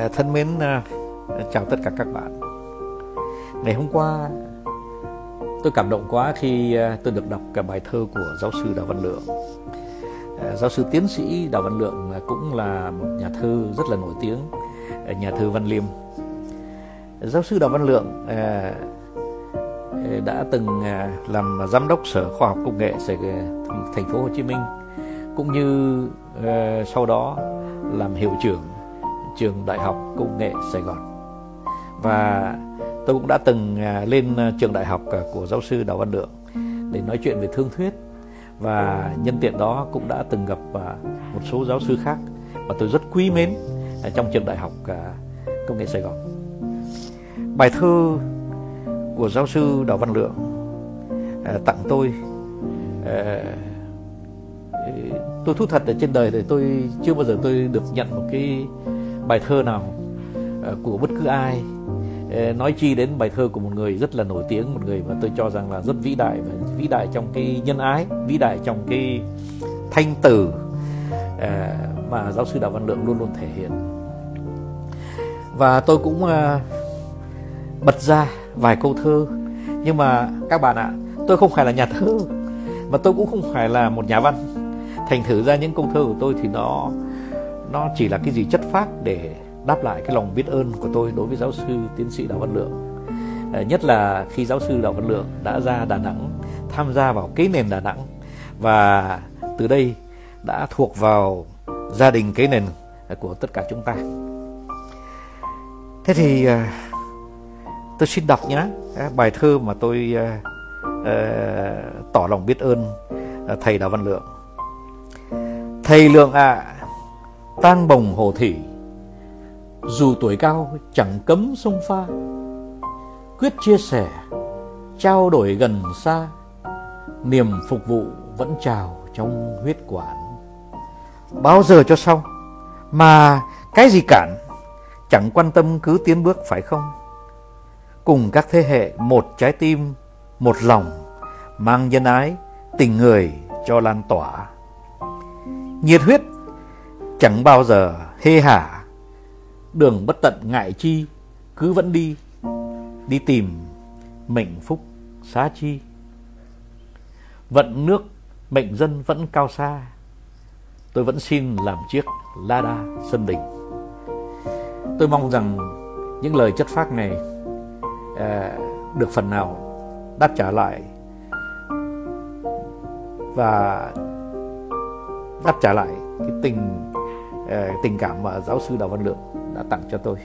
Ờ, thân mến ờ, chào tất cả các bạn. Ngày hôm qua tôi cảm động quá khi ờ, tôi được đọc cả bài thơ của giáo sư Đào Văn Lượng. Giáo sư tiến sĩ Đào Văn Lượng cũng là một nhà thơ rất là nổi tiếng, nhà thơ Văn Liêm. Giáo sư Đào Văn Lượng đã từng làm giám đốc Sở Khoa học Công nghệ thành phố Hồ Chí Minh cũng như sau đó làm hiệu trưởng trường Đại học Công nghệ Sài Gòn. Và tôi cũng đã từng à, lên à, trường đại học à, của giáo sư Đào Văn Lượng để nói chuyện về thương thuyết và nhân tiện đó cũng đã từng gặp một số giáo sư khác mà tôi rất quý mến trong trường đại học công nghệ Sài Gòn. Bài thơ của giáo sư Đào Văn Lượng tặng tôi tôi thú thật ở trên đời thì tôi chưa bao giờ tôi được nhận một cái bài thơ nào ờ, của bất cứ ai. Ờ, nói chi đến bài thơ của một người rất là nổi tiếng, một người mà tôi cho rằng là rất vĩ đại và vĩ đại trong cái nhân ái, vĩ đại trong cái thanh từ ờ, mà giáo sư đào văn lượng luôn luôn thể hiện. Và tôi cũng bật ra vài câu thơ. Nhưng mà các bạn ạ, tôi không phải là nhà thơ, mà tôi cũng không phải là một nhà văn. Thành thử ra những câu thơ của tôi thì nó nó chỉ là cái gì chất phác để đáp lại cái lòng biết ơn của tôi đối với giáo sư tiến sĩ Đào Văn Lượng. À, nhất là khi giáo sư Đào Văn Lượng đã ra Đà Nẵng tham gia vào cái nền Đà Nẵng và từ đây đã thuộc vào gia đình cái nền của tất cả chúng ta. Thế thì ờ, tôi xin đọc nhé bài thơ mà tôi uh, tỏ lòng biết ơn thầy Đào Văn Lượng. Thầy Lượng ạ à, tang bồng hồ thị. Dù tuổi cao chẳng cấm sông pha, quyết chia sẻ, trao đổi gần xa, niềm phục vụ vẫn trào trong huyết quản. Bao giờ cho xong, mà cái gì cản, chẳng quan tâm cứ tiến bước phải không? Cùng các thế hệ một trái tim, một lòng, mang nhân ái, tình người cho lan tỏa. Nhiệt huyết chẳng bao giờ hê hả đường bất tận ngại chi cứ vẫn đi. Đi tìm mệnh phúc xá chi. Vận nước mệnh dân vẫn cao xa. Tôi vẫn xin làm chiếc la đa sân đình. Tôi mong rằng những lời chất phác này à, được phần nào đáp trả lại và đáp trả lại cái tình Ờ, tình cảm mà giáo sư Đào Văn Lượng đã tặng cho tôi.